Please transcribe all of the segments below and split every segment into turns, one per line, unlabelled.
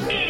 Bye.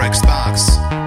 Xbox.